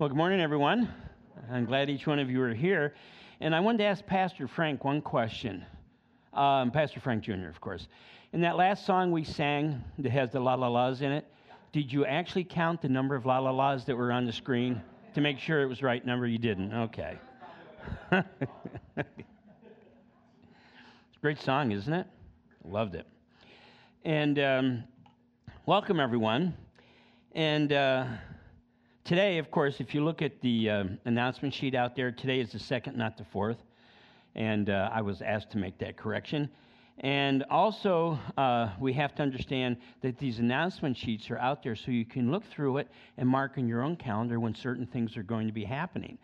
Well, good morning, everyone. I'm glad each one of you are here. And I wanted to ask Pastor Frank one question. Um, Pastor Frank Jr., of course. In that last song we sang that has the la la la's in it, did you actually count the number of la la la's that were on the screen to make sure it was right number? You didn't. Okay. it's a great song, isn't it? Loved it. And um, welcome, everyone. And uh, today, of course, if you look at the uh, announcement sheet out there, today is the second, not the fourth. And uh, I was asked to make that correction. And also, uh, we have to understand that these announcement sheets are out there so you can look through it and mark in your own calendar when certain things are going to be happening.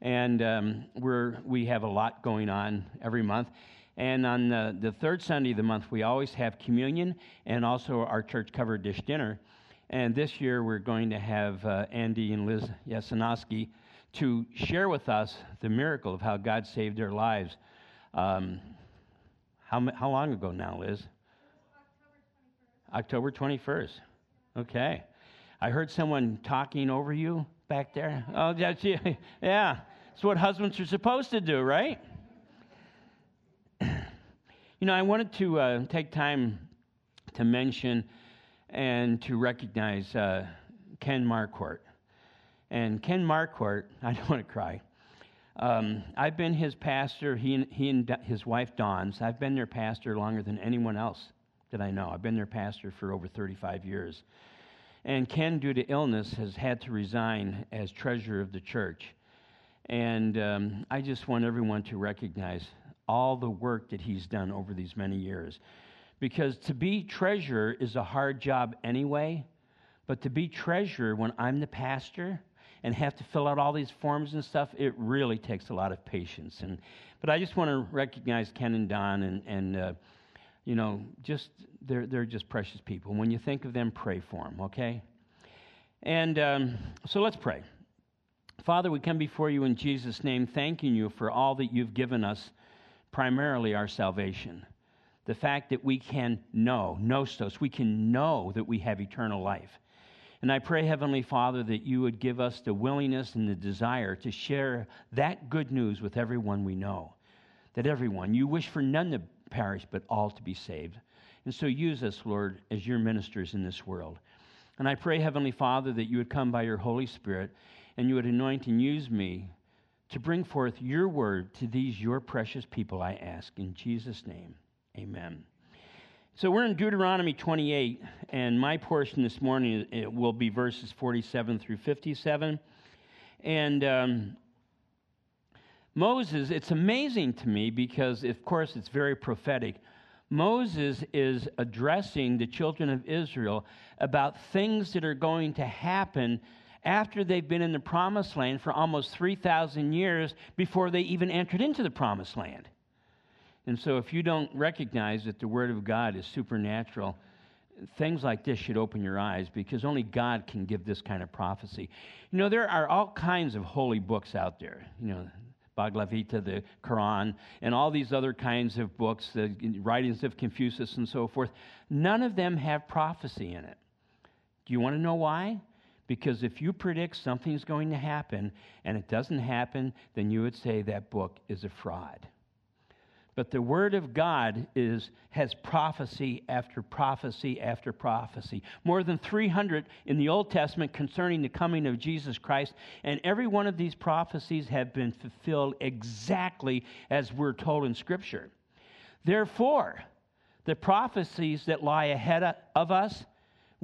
And um, we're, we have a lot going on every month. And on the, the third Sunday of the month, we always have communion and also our church covered dish dinner. And this year, we're going to have uh, Andy and Liz Yasanowski to share with us the miracle of how God saved their lives. Um, how, how long ago now, Liz? October 21st. October 21st. Okay. I heard someone talking over you back there. Oh, that's you. Yeah. It's what husbands are supposed to do, right? You know, I wanted to uh, take time to mention and to recognize uh, Ken Marquardt. And Ken Marquardt, I don't want to cry. Um, I've been his pastor, he and, he and his wife Dawn's. I've been their pastor longer than anyone else that I know. I've been their pastor for over 35 years. And Ken, due to illness, has had to resign as treasurer of the church. And um, I just want everyone to recognize all the work that he's done over these many years. Because to be treasurer is a hard job anyway, but to be treasurer when I'm the pastor and have to fill out all these forms and stuff, it really takes a lot of patience. And but I just want to recognize Ken and Dawn and and uh, you know just they're they're just precious people. When you think of them, pray for them, okay? And um, so let's pray. Father, we come before you in Jesus' name, thanking you for all that you've given us primarily our salvation. The fact that we can know, nostos, we can know that we have eternal life. And I pray, Heavenly Father, that you would give us the willingness and the desire to share that good news with everyone we know. That everyone, you wish for none to perish, but all to be saved. And so use us, Lord, as your ministers in this world. And I pray, Heavenly Father, that you would come by your Holy Spirit and you would anoint and use me to bring forth your word to these your precious people, I ask. In Jesus' name, amen. So we're in Deuteronomy 28, and my portion this morning will be verses 47 through 57. And um, Moses, it's amazing to me because, of course, it's very prophetic. Moses is addressing the children of Israel about things that are going to happen after they've been in the promised land for almost 3,000 years before they even entered into the promised land. And so, if you don't recognize that the Word of God is supernatural, things like this should open your eyes because only God can give this kind of prophecy. You know, there are all kinds of holy books out there. You know, Bhagavad Gita, the Quran, and all these other kinds of books, the writings of Confucius and so forth. None of them have prophecy in it. Do you want to know why? Because if you predict something's going to happen and it doesn't happen, then you would say that book is a fraud. But the Word of God is, has prophecy after prophecy after prophecy. More than 300 in the Old Testament concerning the coming of Jesus Christ. And every one of these prophecies have been fulfilled exactly as we're told in Scripture. Therefore, the prophecies that lie ahead of us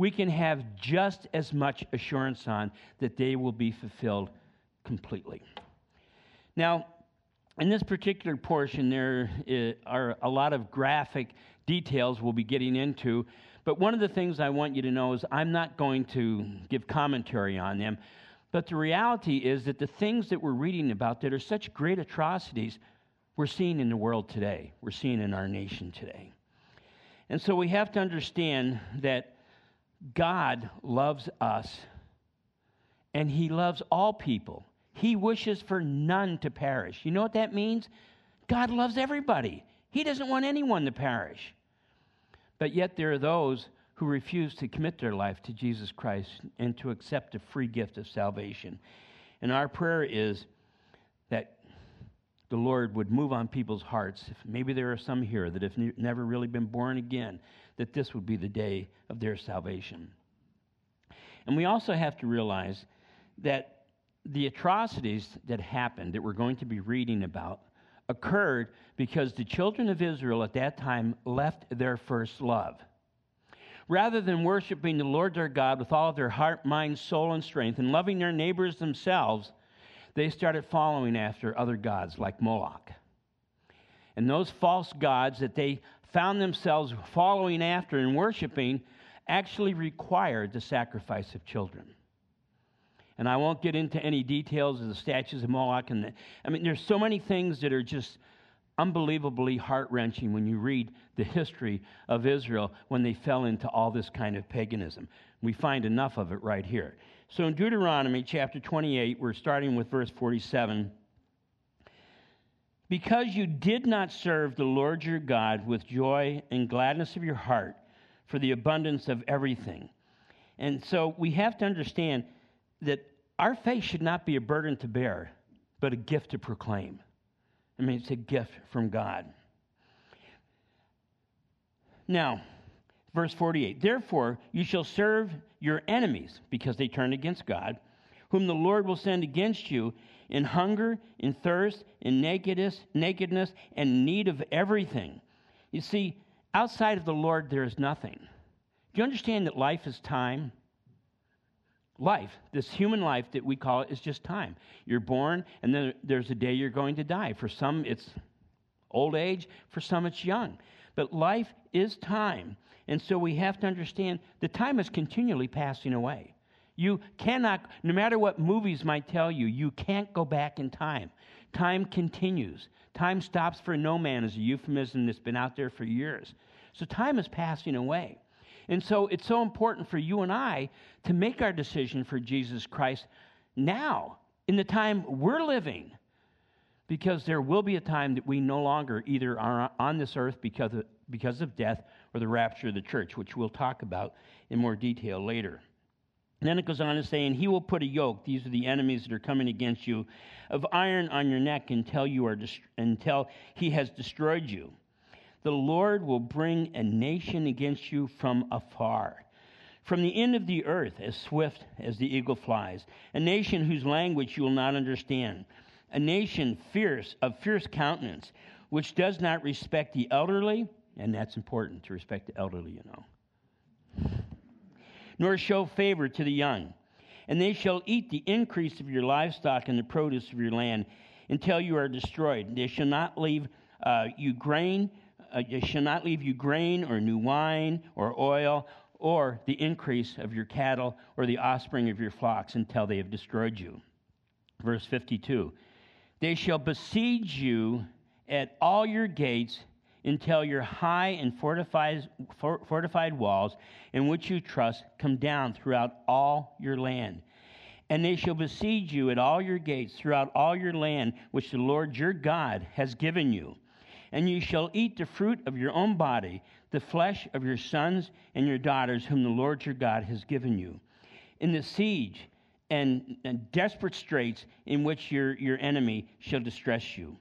we can have just as much assurance on that they will be fulfilled completely. Now, in this particular portion, there are a lot of graphic details we'll be getting into. But one of the things I want you to know is I'm not going to give commentary on them. But the reality is that the things that we're reading about that are such great atrocities, we're seeing in the world today, we're seeing in our nation today. And so we have to understand that God loves us, and He loves all people. He wishes for none to perish. You know what that means? God loves everybody, He doesn't want anyone to perish. But yet, there are those who refuse to commit their life to Jesus Christ and to accept the free gift of salvation. And our prayer is that the Lord would move on people's hearts. If maybe there are some here that have never really been born again, that this would be the day of their salvation. And we also have to realize that the atrocities that happened, that we're going to be reading about, occurred because the children of Israel at that time left their first love. Rather than worshiping the Lord their God with all of their heart, mind, soul, and strength, and loving their neighbors themselves, they started following after other gods like Moloch. And those false gods that they found themselves following after and worshiping actually required the sacrifice of children. And I won't get into any details of the statues of Moloch. And the, I mean, there's so many things that are just unbelievably heart wrenching when you read the history of Israel when they fell into all this kind of paganism. We find enough of it right here. So in Deuteronomy chapter 28, we're starting with verse 47. Because you did not serve the Lord your God with joy and gladness of your heart for the abundance of everything. And so we have to understand that our faith should not be a burden to bear, but a gift to proclaim. I mean, it's a gift from God. Now, verse 48 Therefore, you shall serve your enemies because they turned against God, whom the Lord will send against you in hunger, in thirst, in nakedness, nakedness, and need of everything. You see, outside of the Lord, there is nothing. Do you understand that life is time? Life, this human life that we call it, is just time. You're born, and then there's a day you're going to die. For some, it's old age, for some, it's young. But life is time. And so we have to understand the time is continually passing away. You cannot, no matter what movies might tell you, you can't go back in time. Time continues. Time stops for no man is a euphemism that's been out there for years. So time is passing away. And so it's so important for you and I to make our decision for Jesus Christ now, in the time we're living, because there will be a time that we no longer either are on this earth because of, because of death or the rapture of the church, which we'll talk about in more detail later. And then it goes on to say, and he will put a yoke, these are the enemies that are coming against you, of iron on your neck until you are dest- until he has destroyed you. The Lord will bring a nation against you from afar. From the end of the earth, as swift as the eagle flies, a nation whose language you will not understand, a nation fierce, of fierce countenance, which does not respect the elderly, and that's important to respect the elderly, you know, nor show favor to the young. And they shall eat the increase of your livestock and the produce of your land until you are destroyed. They shall not leave uh, you grain uh, shall not leave you grain or new wine or oil or the increase of your cattle or the offspring of your flocks until they have destroyed you. Verse 52 They shall besiege you at all your gates until your high and fortified, fortified walls in which you trust come down throughout all your land. And they shall besiege you at all your gates throughout all your land, which the Lord your God has given you and you shall eat the fruit of your own body, the flesh of your sons and your daughters, whom the Lord your God has given you. In the siege and, and desperate straits in which your, your enemy shall distress you.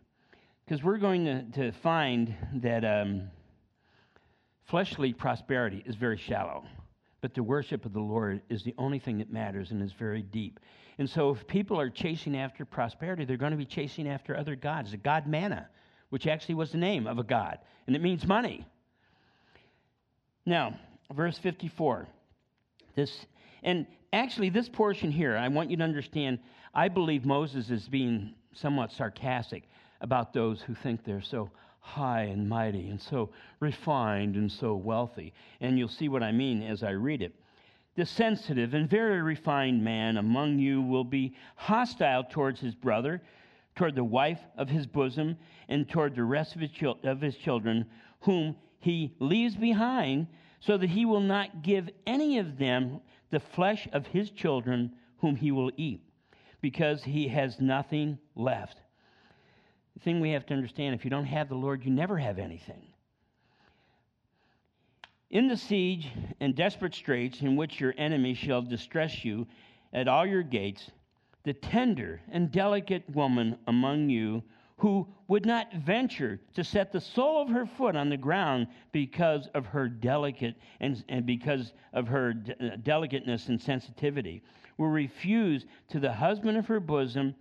Because we're going to, to find that um, fleshly prosperity is very shallow, but the worship of the Lord is the only thing that matters and is very deep. And so, if people are chasing after prosperity, they're going to be chasing after other gods. The god mammon which actually was the name of a god, and it means money. Now, verse 54. This and actually this portion here, I want you to understand, I believe Moses is being somewhat sarcastic about those who think they're so high and mighty and so refined and so wealthy. And you'll see what I mean as I read it. The sensitive and very refined man among you will be hostile towards his brother toward the wife of his bosom, and toward the rest of his, chil- of his children, whom he leaves behind, so that he will not give any of them the flesh of his children, whom he will eat, because he has nothing left. The thing we have to understand if you don't have the Lord, you never have anything. In the siege and desperate straits in which your enemy shall distress you at all your gates, the tender and delicate woman among you who would not venture to set the sole of her foot on the ground because of her delicate and, and because of her uh, delicateness and sensitivity, will refuse to the husband of her bosom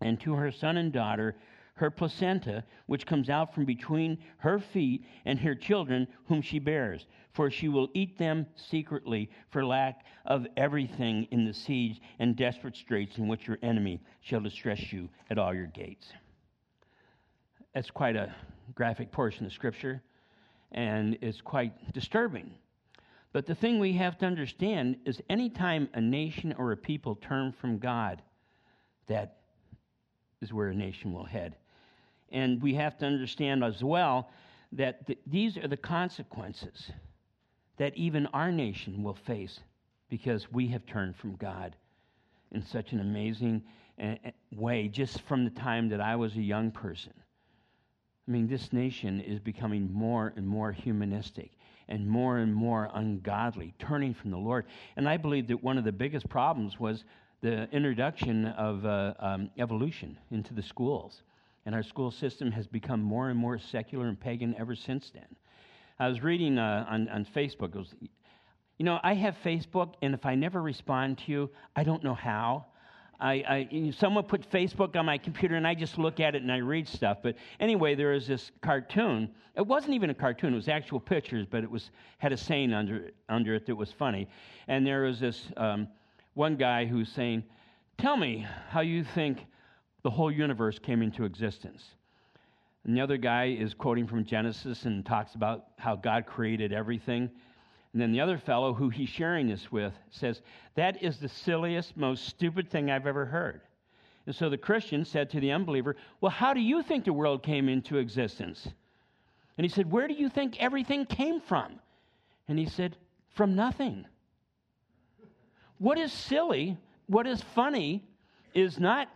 and to her son and daughter her placenta, which comes out from between her feet and her children whom she bears. For she will eat them secretly for lack of everything in the siege and desperate straits in which your enemy shall distress you at all your gates. That's quite a graphic portion of Scripture, and it's quite disturbing. But the thing we have to understand is anytime a nation or a people turn from God, that is where a nation will head. And we have to understand as well that th- these are the consequences that even our nation will face because we have turned from God in such an amazing uh, way just from the time that I was a young person. I mean, this nation is becoming more and more humanistic and more and more ungodly, turning from the Lord. And I believe that one of the biggest problems was the introduction of uh, um, evolution into the schools. And our school system has become more and more secular and pagan ever since then. I was reading uh, on, on Facebook, was, you know, I have Facebook, and if I never respond to you, I don't know how. I, I, someone put Facebook on my computer and I just look at it and I read stuff. But anyway, there was this cartoon. It wasn't even a cartoon; it was actual pictures, but it was had a saying under under it that was funny. And there was this um, one guy who's saying, "Tell me how you think the whole universe came into existence." And the other guy is quoting from Genesis and talks about how God created everything. And then the other fellow who he's sharing this with says, That is the silliest, most stupid thing I've ever heard. And so the Christian said to the unbeliever, Well, how do you think the world came into existence? And he said, Where do you think everything came from? And he said, From nothing. What is silly, what is funny, is not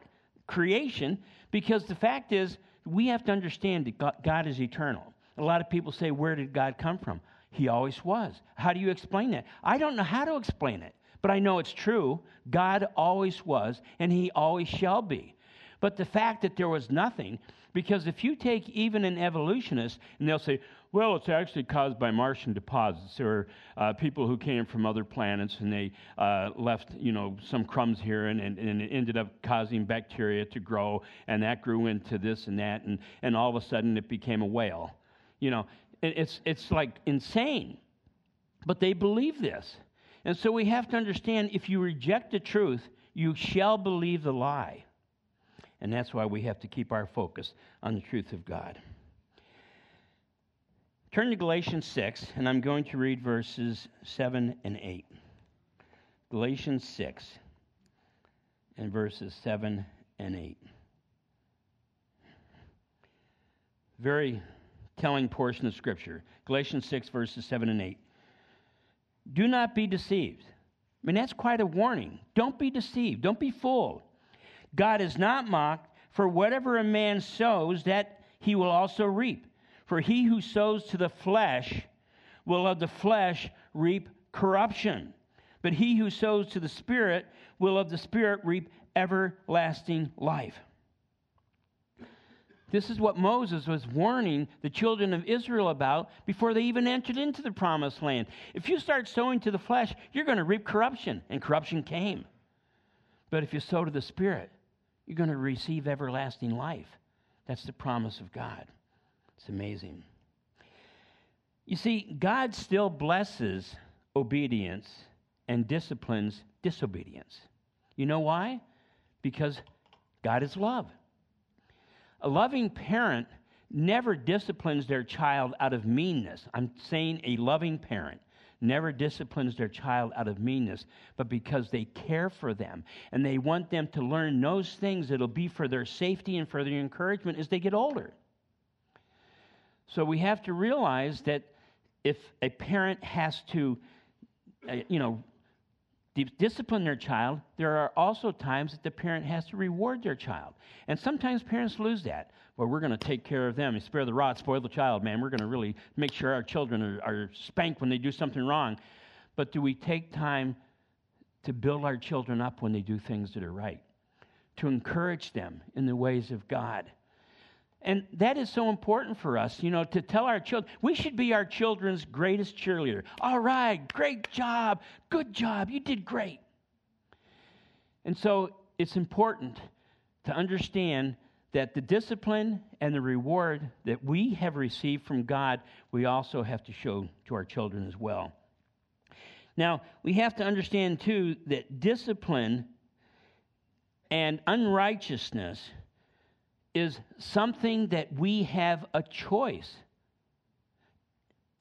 creation, because the fact is, we have to understand that God is eternal. A lot of people say, Where did God come from? He always was. How do you explain that? I don't know how to explain it, but I know it's true. God always was, and He always shall be. But the fact that there was nothing, because if you take even an evolutionist, and they'll say, well, it's actually caused by Martian deposits or uh, people who came from other planets and they uh, left, you know, some crumbs here and, and, and, it ended up causing bacteria to grow and that grew into this and that and, and all of a sudden it became a whale. You know, it's, it's like insane. But they believe this. And so we have to understand if you reject the truth, you shall believe the lie. And that's why we have to keep our focus on the truth of God. Turn to Galatians 6, and I'm going to read verses 7 and 8. Galatians 6 and verses 7 and 8. Very telling portion of Scripture. Galatians 6, verses 7 and 8. Do not be deceived. I mean, that's quite a warning. Don't be deceived. Don't be fooled. God is not mocked, for whatever a man sows, that he will also reap. For he who sows to the flesh will of the flesh reap corruption. But he who sows to the Spirit will of the Spirit reap everlasting life. This is what Moses was warning the children of Israel about before they even entered into the promised land. If you start sowing to the flesh, you're going to reap corruption, and corruption came. But if you sow to the Spirit, you're going to receive everlasting life. That's the promise of God. It's amazing. You see, God still blesses obedience and disciplines disobedience. You know why? Because God is love. A loving parent never disciplines their child out of meanness. I'm saying a loving parent never disciplines their child out of meanness, but because they care for them and they want them to learn those things that'll be for their safety and for their encouragement as they get older. So we have to realize that if a parent has to, uh, you know, discipline their child, there are also times that the parent has to reward their child. And sometimes parents lose that. Well, we're going to take care of them spare the rod, spoil the child, man. We're going to really make sure our children are, are spanked when they do something wrong. But do we take time to build our children up when they do things that are right? to encourage them in the ways of God. And that is so important for us, you know, to tell our children. We should be our children's greatest cheerleader. All right, great job. Good job. You did great. And so it's important to understand that the discipline and the reward that we have received from God, we also have to show to our children as well. Now, we have to understand too that discipline and unrighteousness is something that we have a choice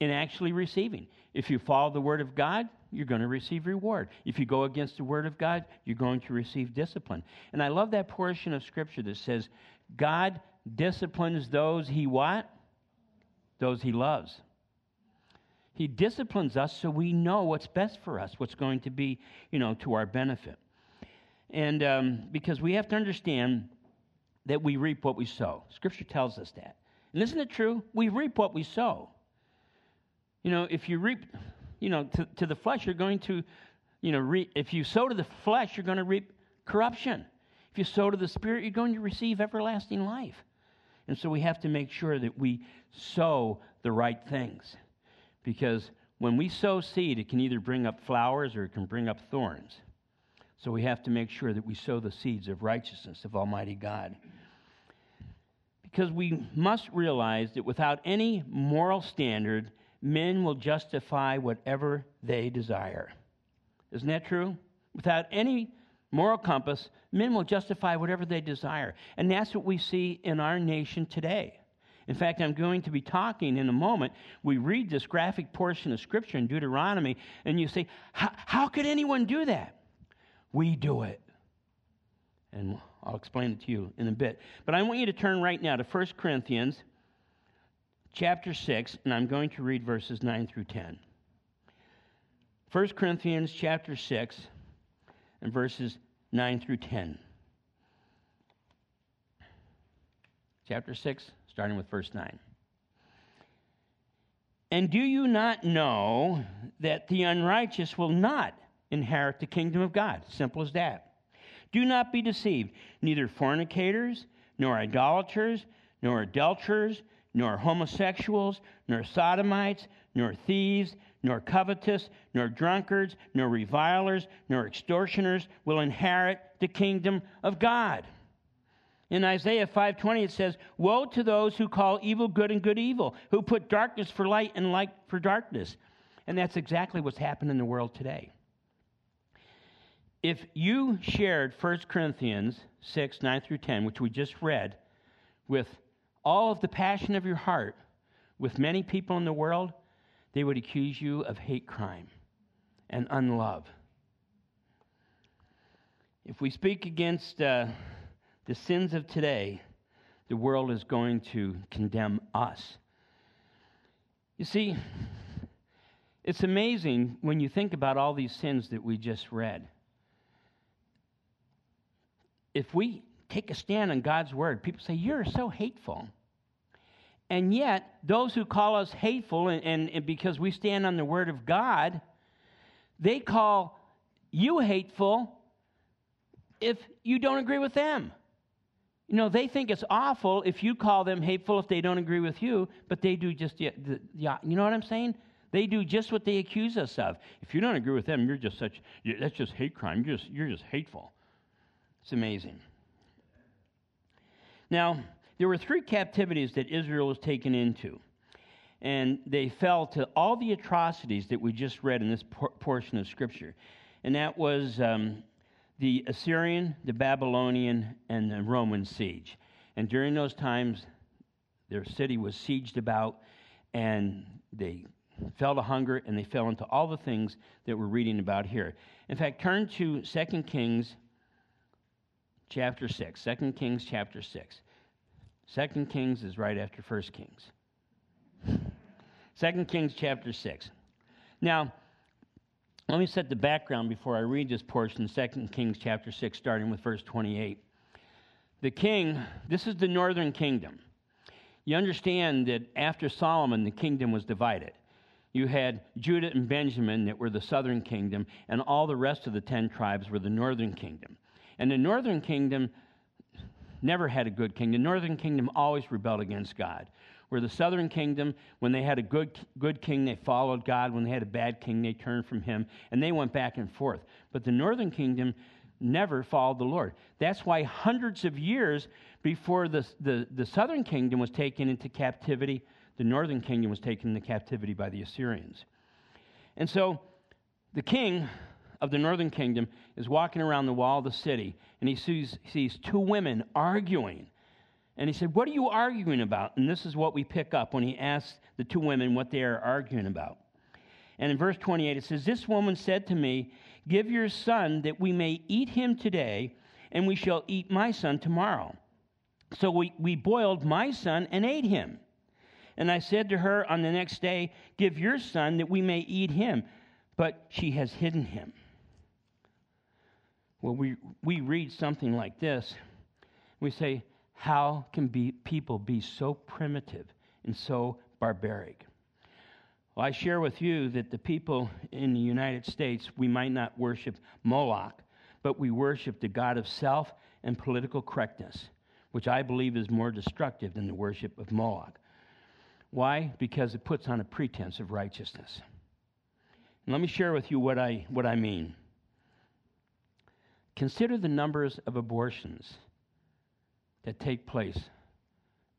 in actually receiving. If you follow the Word of God, you're going to receive reward. If you go against the Word of God, you're going to receive discipline. And I love that portion of Scripture that says, God disciplines those He what? Those He loves. He disciplines us so we know what's best for us, what's going to be, you know, to our benefit. And um, because we have to understand that we reap what we sow. Scripture tells us that. And isn't it true? We reap what we sow. You know, if you reap, you know, to, to the flesh, you're going to, you know, reap. If you sow to the flesh, you're going to reap corruption. If you sow to the Spirit, you're going to receive everlasting life. And so we have to make sure that we sow the right things. Because when we sow seed, it can either bring up flowers or it can bring up thorns. So we have to make sure that we sow the seeds of righteousness of Almighty God. Because we must realize that without any moral standard, men will justify whatever they desire. Isn't that true? Without any moral compass, men will justify whatever they desire. And that's what we see in our nation today. In fact, I'm going to be talking in a moment. We read this graphic portion of Scripture in Deuteronomy, and you say, How could anyone do that? We do it. And I'll explain it to you in a bit. But I want you to turn right now to 1 Corinthians chapter 6, and I'm going to read verses 9 through 10. 1 Corinthians chapter 6 and verses 9 through 10. Chapter 6, starting with verse 9. And do you not know that the unrighteous will not inherit the kingdom of God. Simple as that. Do not be deceived. Neither fornicators, nor idolaters, nor adulterers, nor homosexuals, nor sodomites, nor thieves, nor covetous, nor drunkards, nor revilers, nor extortioners will inherit the kingdom of God. In Isaiah 5:20 it says, "Woe to those who call evil good and good evil, who put darkness for light and light for darkness." And that's exactly what's happened in the world today if you shared 1 Corinthians 6, 9 through 10, which we just read, with all of the passion of your heart with many people in the world, they would accuse you of hate crime and unlove. If we speak against uh, the sins of today, the world is going to condemn us. You see, it's amazing when you think about all these sins that we just read if we take a stand on God's word, people say, You're so hateful. And yet, those who call us hateful, and, and, and, because we stand on the word of God, they call you hateful if you don't agree with them. You know, they think it's awful if you call them hateful if they don't agree with you, but they do just, the, the, you know what I'm saying? They do just what they accuse us of. If you don't agree with them, you're just such, that's just hate crime. You're just, you're just hateful. It's amazing. Now, there were three captivities that Israel was taken into, and they fell to all the atrocities that we just read in this por- portion of Scripture. And that was um, the Assyrian, the Babylonian, and the Roman siege. And during those times, their city was sieged about, and they fell to hunger, and they fell into all the things that we're reading about here. In fact, turn to 2 Kings chapter 6. 2 Kings chapter 6. 2 Kings is right after 1 Kings. 2 Kings chapter 6. Now, let me set the background before I read this portion, 2 Kings chapter 6, starting with verse 28. The king, this is the northern kingdom. You understand that after Solomon, the kingdom was divided. You had Judah and Benjamin that were the southern kingdom, and all the rest of the ten tribes were the northern kingdom. And the northern kingdom never had a good king. The northern kingdom always rebelled against God. Where the southern kingdom, when they had a good, good king, they followed God. When they had a bad king, they turned from him. And they went back and forth. But the northern kingdom never followed the Lord. That's why hundreds of years before the, the, the southern kingdom was taken into captivity, the northern kingdom was taken into captivity by the Assyrians. And so the king of the northern kingdom is walking around the wall of the city and he sees, sees two women arguing. And he said, What are you arguing about? And this is what we pick up when he asks the two women what they are arguing about. And in verse 28, it says, This woman said to me, Give your son that we may eat him today, and we shall eat my son tomorrow. So we, we boiled my son and ate him. And I said to her on the next day, Give your son that we may eat him. But she has hidden him. Well, we, we read something like this. We say, How can be, people be so primitive and so barbaric? Well, I share with you that the people in the United States, we might not worship Moloch, but we worship the God of self and political correctness, which I believe is more destructive than the worship of Moloch. Why? Because it puts on a pretense of righteousness. And let me share with you what I, what I mean. Consider the numbers of abortions that take place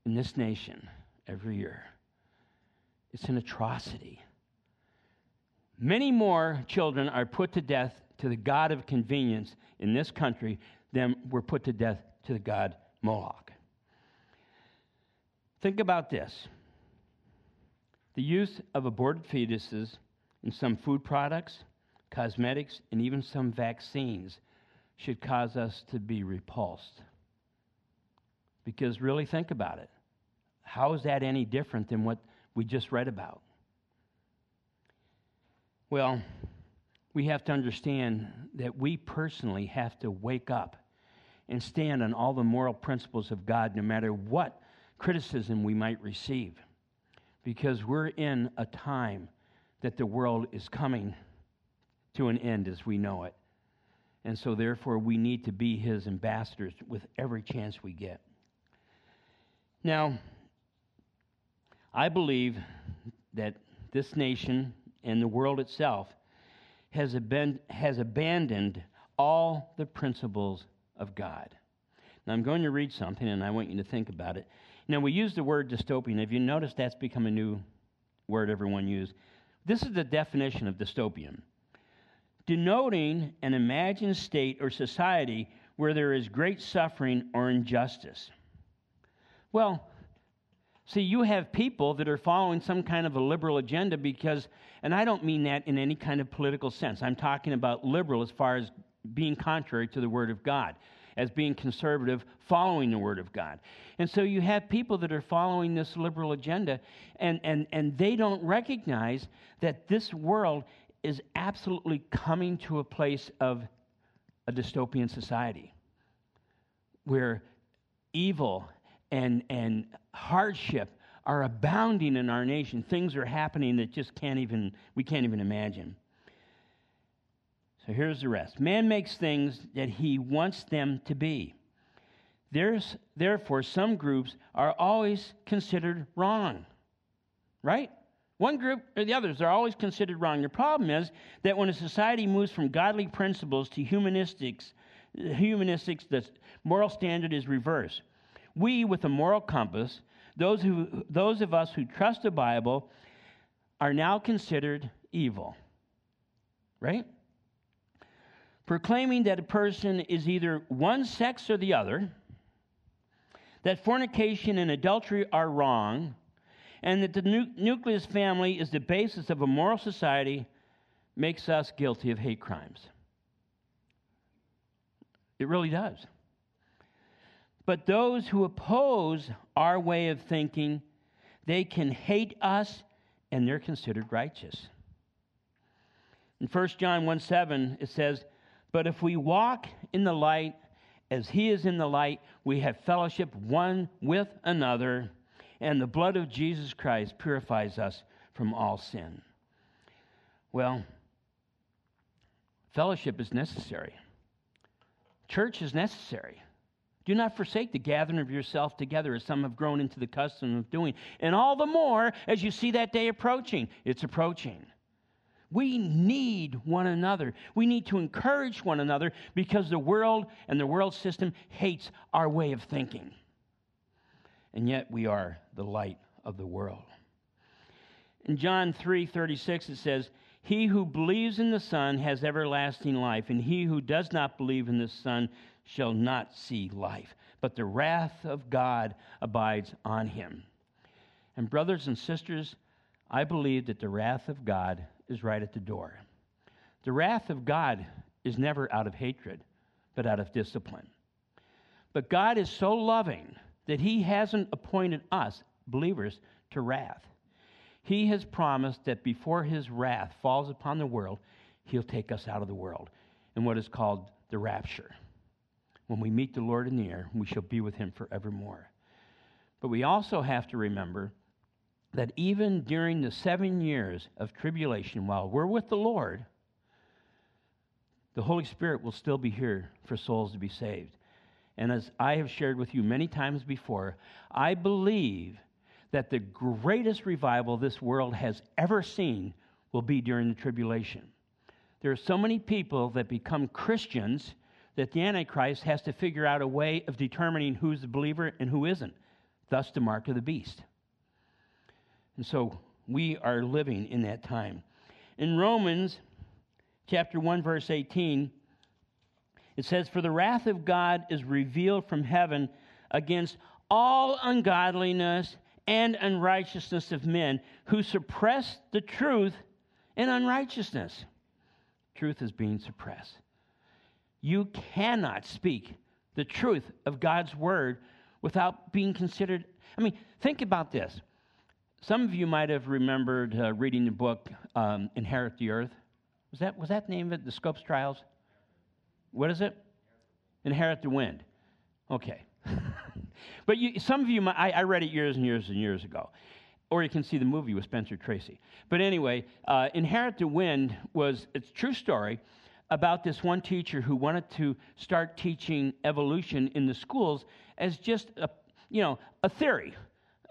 in this nation every year. It's an atrocity. Many more children are put to death to the God of convenience in this country than were put to death to the God Moloch. Think about this the use of aborted fetuses in some food products, cosmetics, and even some vaccines should cause us to be repulsed. Because really, think about it. How is that any different than what we just read about? Well, we have to understand that we personally have to wake up and stand on all the moral principles of God, no matter what criticism we might receive. Because we're in a time that the world is coming to an end as we know it. And so, therefore, we need to be his ambassadors with every chance we get. Now, I believe that this nation and the world itself has, aben- has abandoned all the principles of God. Now, I'm going to read something, and I want you to think about it. Now, we use the word dystopian. Have you noticed that's become a new word everyone uses? This is the definition of dystopian denoting an imagined state or society where there is great suffering or injustice. Well, see, you have people that are following some kind of a liberal agenda because, and I don't mean that in any kind of political sense. I'm talking about liberal as far as being contrary to the Word of God, as being conservative, following the Word of God. And so you have people that are following this liberal agenda, and, and, and they don't recognize that this world is absolutely coming to a place of a dystopian society where evil and, and hardship are abounding in our nation. Things are happening that just can't even, we can't even imagine. So here's the rest. Man makes things that he wants them to be. There's, therefore, some groups are always considered wrong, right? One group or the others are always considered wrong. The problem is that when a society moves from godly principles to humanistics, humanistics, the moral standard is reversed. We, with a moral compass, those, who, those of us who trust the Bible, are now considered evil. Right? Proclaiming that a person is either one sex or the other, that fornication and adultery are wrong, and that the nu- nucleus family is the basis of a moral society makes us guilty of hate crimes. It really does. But those who oppose our way of thinking, they can hate us and they're considered righteous. In 1 John 1 7, it says, But if we walk in the light as he is in the light, we have fellowship one with another and the blood of Jesus Christ purifies us from all sin. Well, fellowship is necessary, church is necessary, Do not forsake the gathering of yourself together, as some have grown into the custom of doing. And all the more as you see that day approaching. It's approaching. We need one another. We need to encourage one another because the world and the world system hates our way of thinking. And yet we are the light of the world. In John 3:36 it says, "He who believes in the Son has everlasting life, and he who does not believe in the Son shall not see life, but the wrath of God abides on him." And brothers and sisters, I believe that the wrath of God is right at the door. The wrath of God is never out of hatred, but out of discipline. But God is so loving that he hasn't appointed us, believers, to wrath. He has promised that before his wrath falls upon the world, he'll take us out of the world in what is called the rapture. When we meet the Lord in the air, we shall be with him forevermore. But we also have to remember that even during the seven years of tribulation, while we're with the Lord, the Holy Spirit will still be here for souls to be saved. And as I have shared with you many times before, I believe that the greatest revival this world has ever seen will be during the tribulation. There are so many people that become Christians that the Antichrist has to figure out a way of determining who's a believer and who isn't, thus, the mark of the beast. And so we are living in that time. In Romans chapter 1, verse 18, it says, For the wrath of God is revealed from heaven against all ungodliness and unrighteousness of men who suppress the truth in unrighteousness. Truth is being suppressed. You cannot speak the truth of God's word without being considered. I mean, think about this. Some of you might have remembered uh, reading the book um, Inherit the Earth. Was that, was that the name of it? The Scopes Trials? What is it? Inherit the Wind. Okay. But you, some of you, might, I, I, read it years and years and years ago. Or you can see the movie with Spencer Tracy. But anyway, uh, Inherit the Wind was, it's a true story about this one teacher who wanted to start teaching evolution in the schools as just a, you know, a theory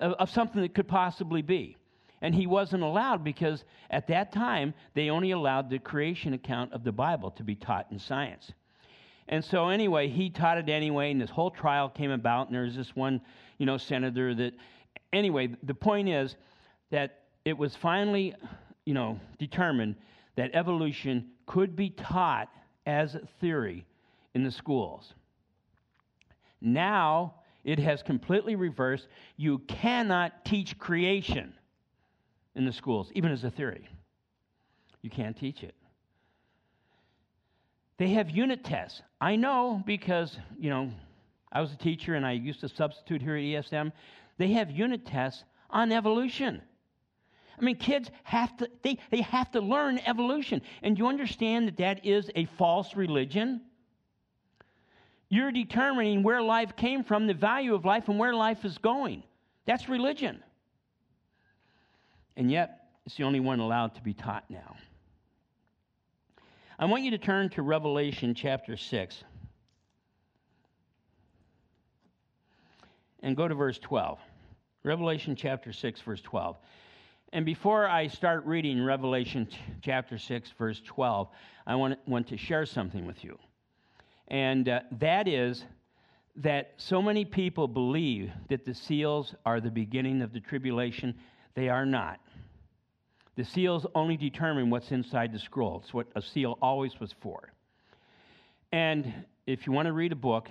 of, of something that could possibly be. And he wasn't allowed because at that time they only allowed the creation account of the Bible to be taught in science. And so, anyway, he taught it anyway, and this whole trial came about, and there was this one, you know, senator that. Anyway, the point is that it was finally, you know, determined that evolution could be taught as a theory in the schools. Now it has completely reversed. You cannot teach creation in the schools, even as a theory. You can't teach it. They have unit tests. I know because, you know, I was a teacher and I used to substitute here at ESM. They have unit tests on evolution. I mean, kids have to, they, they have to learn evolution. And you understand that that is a false religion? You're determining where life came from, the value of life, and where life is going. That's religion. And yet, it's the only one allowed to be taught now. I want you to turn to Revelation chapter 6 and go to verse 12. Revelation chapter 6, verse 12. And before I start reading Revelation chapter 6, verse 12, I want, want to share something with you. And uh, that is that so many people believe that the seals are the beginning of the tribulation. They are not. The seals only determine what's inside the scroll. It's what a seal always was for. And if you want to read a book,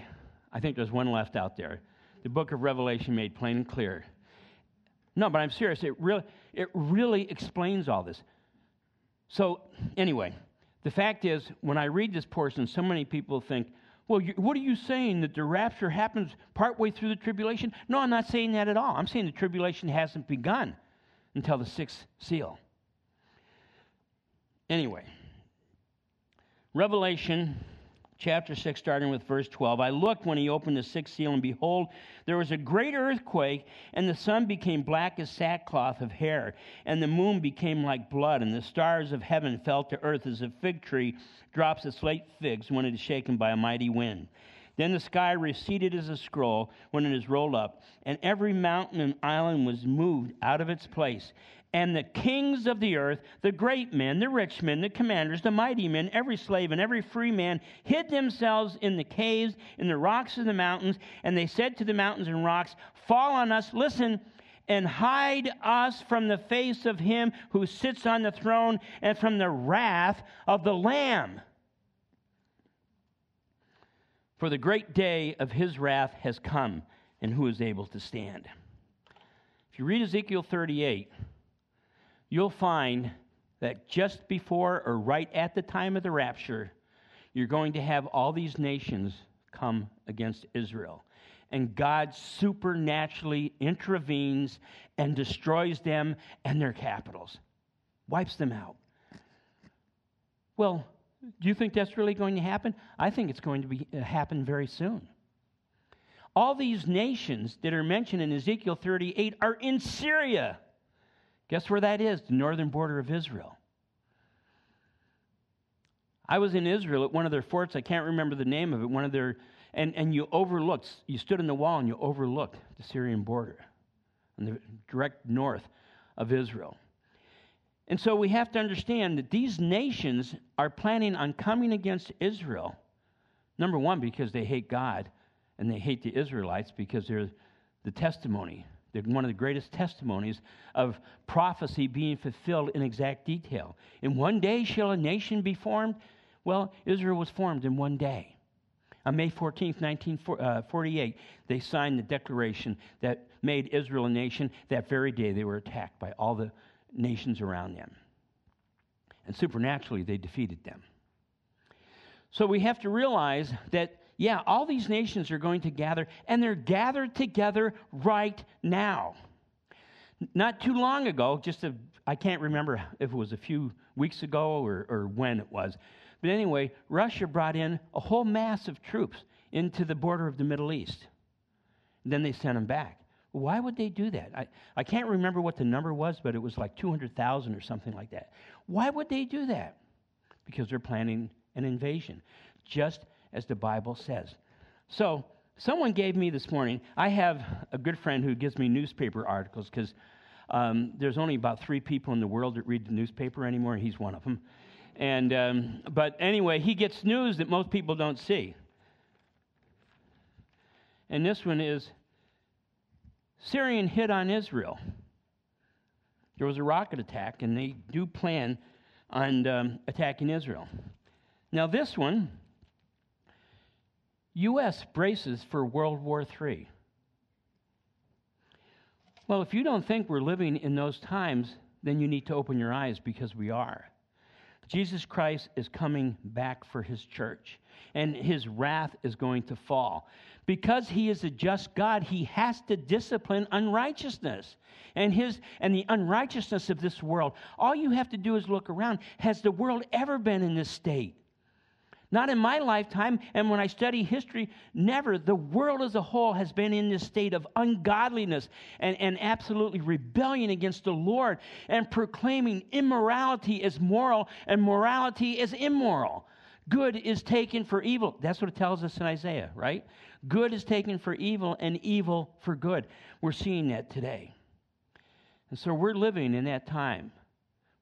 I think there's one left out there. The book of Revelation made plain and clear. No, but I'm serious. It really, it really explains all this. So, anyway, the fact is, when I read this portion, so many people think, well, you, what are you saying? That the rapture happens partway through the tribulation? No, I'm not saying that at all. I'm saying the tribulation hasn't begun until the sixth seal. Anyway, Revelation chapter 6, starting with verse 12. I looked when he opened the sixth seal, and behold, there was a great earthquake, and the sun became black as sackcloth of hair, and the moon became like blood, and the stars of heaven fell to earth as a fig tree drops its late figs when it is shaken by a mighty wind. Then the sky receded as a scroll when it is rolled up, and every mountain and island was moved out of its place. And the kings of the earth, the great men, the rich men, the commanders, the mighty men, every slave and every free man, hid themselves in the caves, in the rocks of the mountains. And they said to the mountains and rocks, Fall on us, listen, and hide us from the face of him who sits on the throne and from the wrath of the Lamb. For the great day of his wrath has come, and who is able to stand? If you read Ezekiel 38, you'll find that just before or right at the time of the rapture, you're going to have all these nations come against Israel. And God supernaturally intervenes and destroys them and their capitals, wipes them out. Well, do you think that's really going to happen? I think it's going to be, uh, happen very soon. All these nations that are mentioned in Ezekiel 38 are in Syria. Guess where that is? The northern border of Israel. I was in Israel at one of their forts. I can't remember the name of it. One of their, and, and you overlooked, you stood in the wall and you overlooked the Syrian border in the direct north of Israel. And so we have to understand that these nations are planning on coming against Israel. Number one, because they hate God, and they hate the Israelites because they're the testimony. One of the greatest testimonies of prophecy being fulfilled in exact detail. In one day shall a nation be formed. Well, Israel was formed in one day. On May 14th, 1948, uh, they signed the declaration that made Israel a nation. That very day, they were attacked by all the nations around them. And supernaturally, they defeated them. So we have to realize that, yeah, all these nations are going to gather, and they're gathered together right now. Not too long ago, just I can't remember if it was a few weeks ago or, or when it was, but anyway, Russia brought in a whole mass of troops into the border of the Middle East. then they sent them back. Why would they do that? I, I can't remember what the number was, but it was like 200,000 or something like that. Why would they do that? Because they're planning an invasion, just as the Bible says. So, someone gave me this morning, I have a good friend who gives me newspaper articles because um, there's only about three people in the world that read the newspaper anymore, and he's one of them. And, um, but anyway, he gets news that most people don't see. And this one is Syrian hit on Israel. There was a rocket attack, and they do plan on um, attacking Israel. Now, this one, U.S. braces for World War III. Well, if you don't think we're living in those times, then you need to open your eyes because we are. Jesus Christ is coming back for his church, and his wrath is going to fall. Because he is a just God, he has to discipline unrighteousness. And his and the unrighteousness of this world. All you have to do is look around. Has the world ever been in this state? Not in my lifetime, and when I study history, never. The world as a whole has been in this state of ungodliness and, and absolutely rebellion against the Lord and proclaiming immorality as moral and morality as immoral. Good is taken for evil. That's what it tells us in Isaiah, right? Good is taken for evil and evil for good. We're seeing that today. And so we're living in that time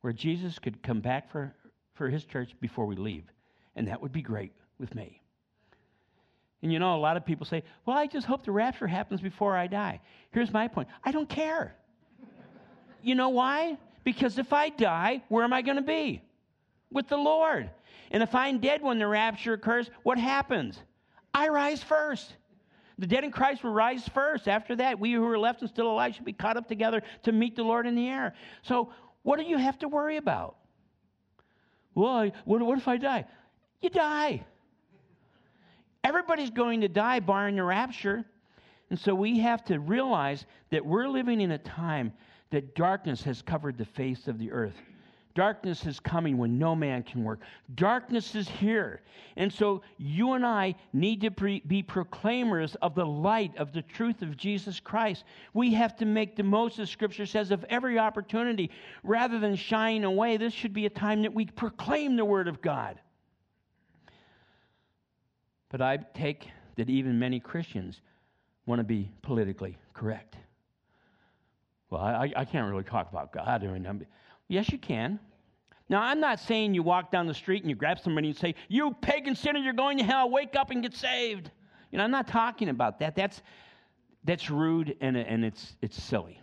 where Jesus could come back for, for his church before we leave and that would be great with me. And you know, a lot of people say, Well, I just hope the rapture happens before I die. Here's my point I don't care. you know why? Because if I die, where am I going to be? With the Lord. And if I'm dead when the rapture occurs, what happens? I rise first. The dead in Christ will rise first. After that, we who are left and still alive should be caught up together to meet the Lord in the air. So, what do you have to worry about? Well, what, what if I die? You die. Everybody's going to die, barring the rapture. And so we have to realize that we're living in a time that darkness has covered the face of the earth. Darkness is coming when no man can work. Darkness is here. And so you and I need to pre- be proclaimers of the light of the truth of Jesus Christ. We have to make the most, as Scripture says, of every opportunity. Rather than shying away, this should be a time that we proclaim the Word of God. But I take that even many Christians want to be politically correct. Well, I, I can't really talk about God. Yes, you can. Now, I'm not saying you walk down the street and you grab somebody and say, You pagan sinner, you're going to hell, wake up and get saved. You know, I'm not talking about that. That's, that's rude and, and it's, it's silly.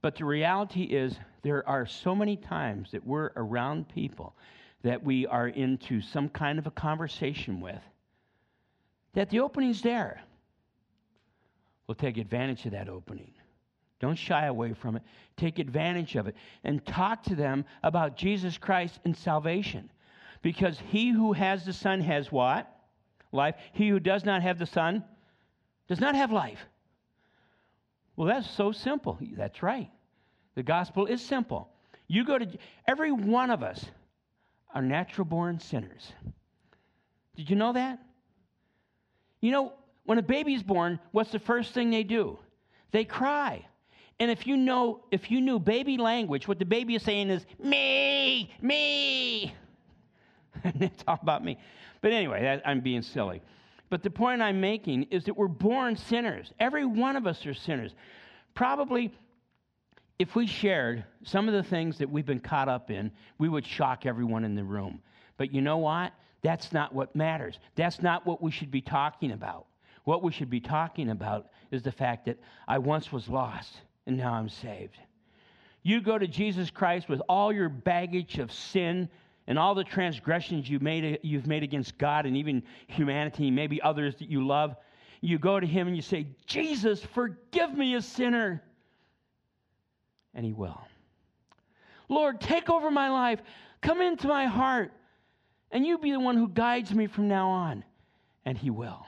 But the reality is, there are so many times that we're around people that we are into some kind of a conversation with that the opening's there. We'll take advantage of that opening. Don't shy away from it. Take advantage of it and talk to them about Jesus Christ and salvation. Because he who has the Son has what? Life. He who does not have the Son does not have life. Well, that's so simple. That's right. The gospel is simple. You go to every one of us are natural born sinners. Did you know that? You know, when a baby's born, what's the first thing they do? They cry. And if you know, if you knew baby language, what the baby is saying is me, me. and it's all about me. But anyway, that, I'm being silly. But the point I'm making is that we're born sinners. Every one of us are sinners. Probably, if we shared some of the things that we've been caught up in, we would shock everyone in the room. But you know what? That's not what matters. That's not what we should be talking about. What we should be talking about is the fact that I once was lost and now I'm saved. You go to Jesus Christ with all your baggage of sin and all the transgressions you made, you've made against God and even humanity, maybe others that you love. You go to Him and you say, Jesus, forgive me a sinner. And He will. Lord, take over my life. Come into my heart. And you be the one who guides me from now on. And He will.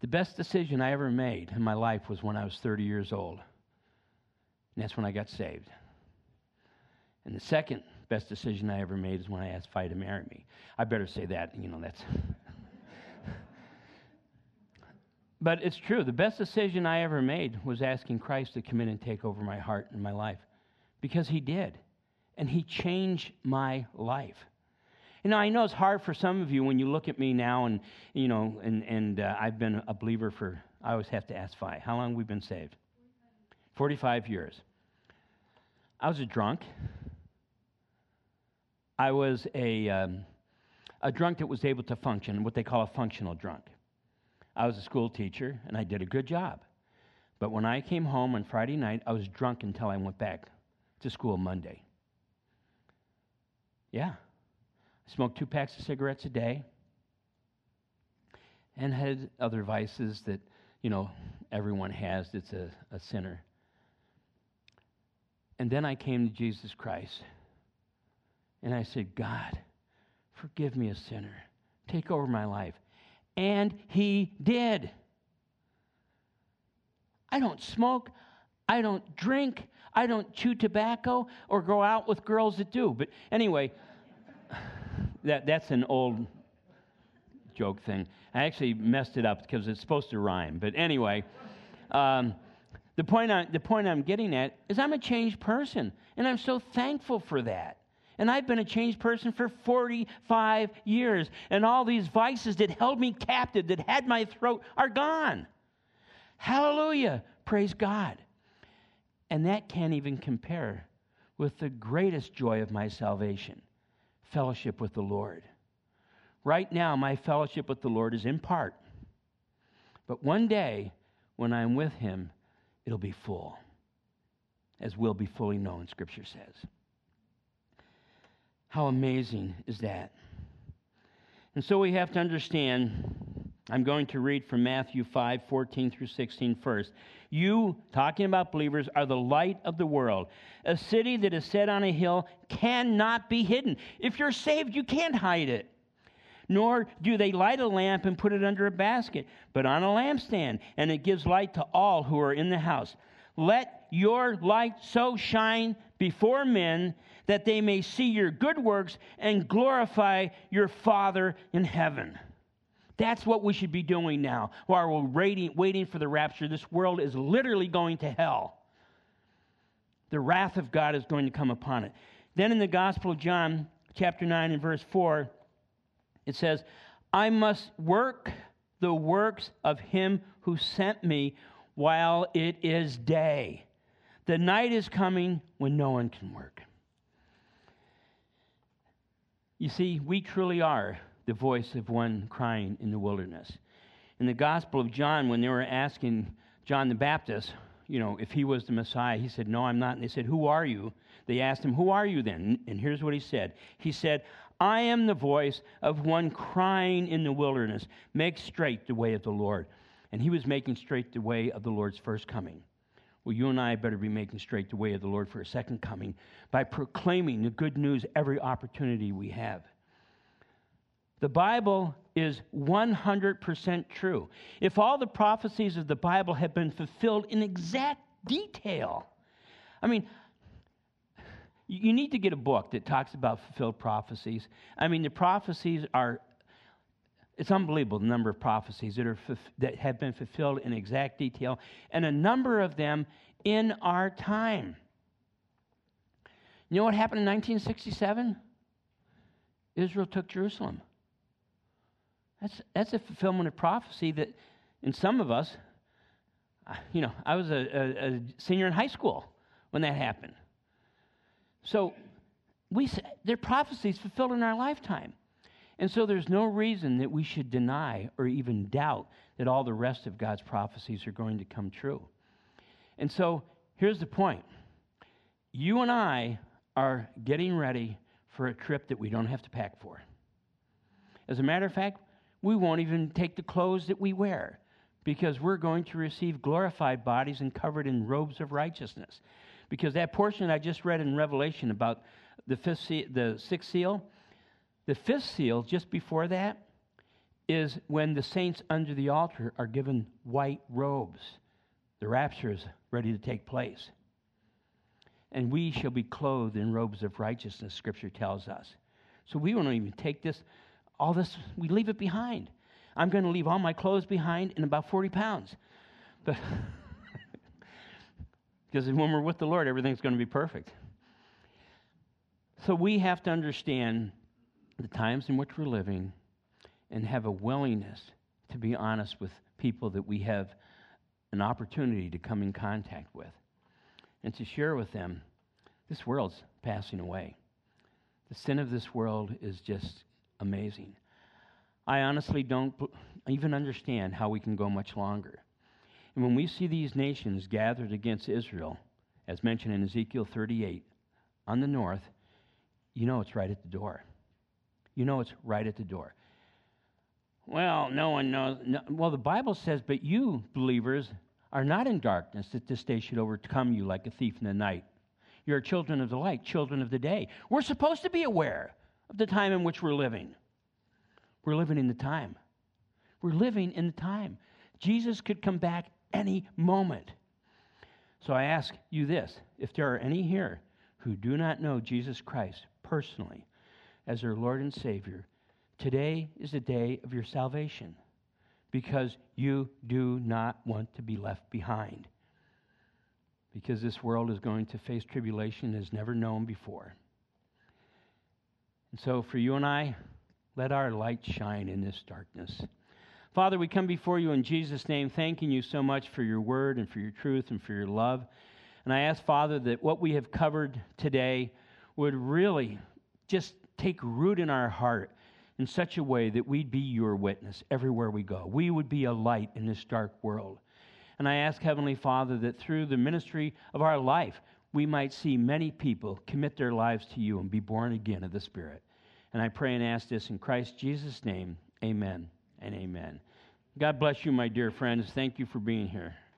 The best decision I ever made in my life was when I was 30 years old. And that's when I got saved. And the second best decision I ever made is when I asked Fi to marry me. I better say that, you know, that's. but it's true. The best decision I ever made was asking Christ to come in and take over my heart and my life because He did. And He changed my life. You know, I know it's hard for some of you when you look at me now, and you know, and and uh, I've been a believer for. I always have to ask Fi, how long we been saved? Forty-five years. I was a drunk. I was a um, a drunk that was able to function, what they call a functional drunk. I was a school teacher, and I did a good job. But when I came home on Friday night, I was drunk until I went back to school Monday. Yeah I smoked two packs of cigarettes a day, and had other vices that, you know, everyone has that's a, a sinner. And then I came to Jesus Christ, and I said, God, forgive me a sinner. Take over my life. And he did. I don't smoke. I don't drink. I don't chew tobacco or go out with girls that do. But anyway, that, that's an old joke thing. I actually messed it up because it's supposed to rhyme. But anyway, um, the, point I, the point I'm getting at is I'm a changed person, and I'm so thankful for that. And I've been a changed person for 45 years, and all these vices that held me captive, that had my throat, are gone. Hallelujah. Praise God. And that can't even compare with the greatest joy of my salvation fellowship with the Lord. Right now, my fellowship with the Lord is in part. But one day, when I'm with Him, it'll be full, as will be fully known, Scripture says. How amazing is that? And so we have to understand. I'm going to read from Matthew 5 14 through 16 first. You, talking about believers, are the light of the world. A city that is set on a hill cannot be hidden. If you're saved, you can't hide it. Nor do they light a lamp and put it under a basket, but on a lampstand, and it gives light to all who are in the house. Let your light so shine before men that they may see your good works and glorify your Father in heaven. That's what we should be doing now while we're waiting, waiting for the rapture. This world is literally going to hell. The wrath of God is going to come upon it. Then in the Gospel of John, chapter 9 and verse 4, it says, I must work the works of him who sent me while it is day. The night is coming when no one can work. You see, we truly are the voice of one crying in the wilderness. In the Gospel of John, when they were asking John the Baptist, you know, if he was the Messiah, he said, No, I'm not. And they said, Who are you? They asked him, Who are you then? And here's what he said He said, I am the voice of one crying in the wilderness, make straight the way of the Lord. And he was making straight the way of the Lord's first coming. Well, you and I better be making straight the way of the Lord for a second coming by proclaiming the good news every opportunity we have. The Bible is 100% true. If all the prophecies of the Bible have been fulfilled in exact detail, I mean, you need to get a book that talks about fulfilled prophecies. I mean, the prophecies are, it's unbelievable the number of prophecies that, are, that have been fulfilled in exact detail, and a number of them in our time. You know what happened in 1967? Israel took Jerusalem. That's, that's a fulfillment of prophecy that, in some of us, you know, I was a, a, a senior in high school when that happened. So we their prophecies fulfilled in our lifetime. And so there's no reason that we should deny or even doubt that all the rest of God's prophecies are going to come true. And so here's the point. You and I are getting ready for a trip that we don't have to pack for. As a matter of fact, we won't even take the clothes that we wear because we're going to receive glorified bodies and covered in robes of righteousness. Because that portion I just read in Revelation about the, fifth seal, the sixth seal, the fifth seal, just before that, is when the saints under the altar are given white robes. The rapture is ready to take place. And we shall be clothed in robes of righteousness, Scripture tells us. So we won't even take this, all this, we leave it behind. I'm going to leave all my clothes behind in about 40 pounds. But because when we're with the Lord, everything's going to be perfect. So we have to understand the times in which we're living and have a willingness to be honest with people that we have an opportunity to come in contact with and to share with them this world's passing away. The sin of this world is just amazing. I honestly don't even understand how we can go much longer. And when we see these nations gathered against Israel, as mentioned in Ezekiel 38, on the north, you know it's right at the door. You know it's right at the door. Well, no one knows. No, well, the Bible says, but you, believers, are not in darkness that this day should overcome you like a thief in the night. You're children of the light, children of the day. We're supposed to be aware of the time in which we're living. We're living in the time. We're living in the time. Jesus could come back any moment. So I ask you this if there are any here who do not know Jesus Christ personally as their Lord and Savior, today is the day of your salvation because you do not want to be left behind. Because this world is going to face tribulation as never known before. And so, for you and I, let our light shine in this darkness. Father, we come before you in Jesus' name, thanking you so much for your word and for your truth and for your love. And I ask, Father, that what we have covered today would really just take root in our heart in such a way that we'd be your witness everywhere we go. We would be a light in this dark world. And I ask, Heavenly Father, that through the ministry of our life, we might see many people commit their lives to you and be born again of the Spirit. And I pray and ask this in Christ Jesus' name. Amen and amen. God bless you, my dear friends. Thank you for being here.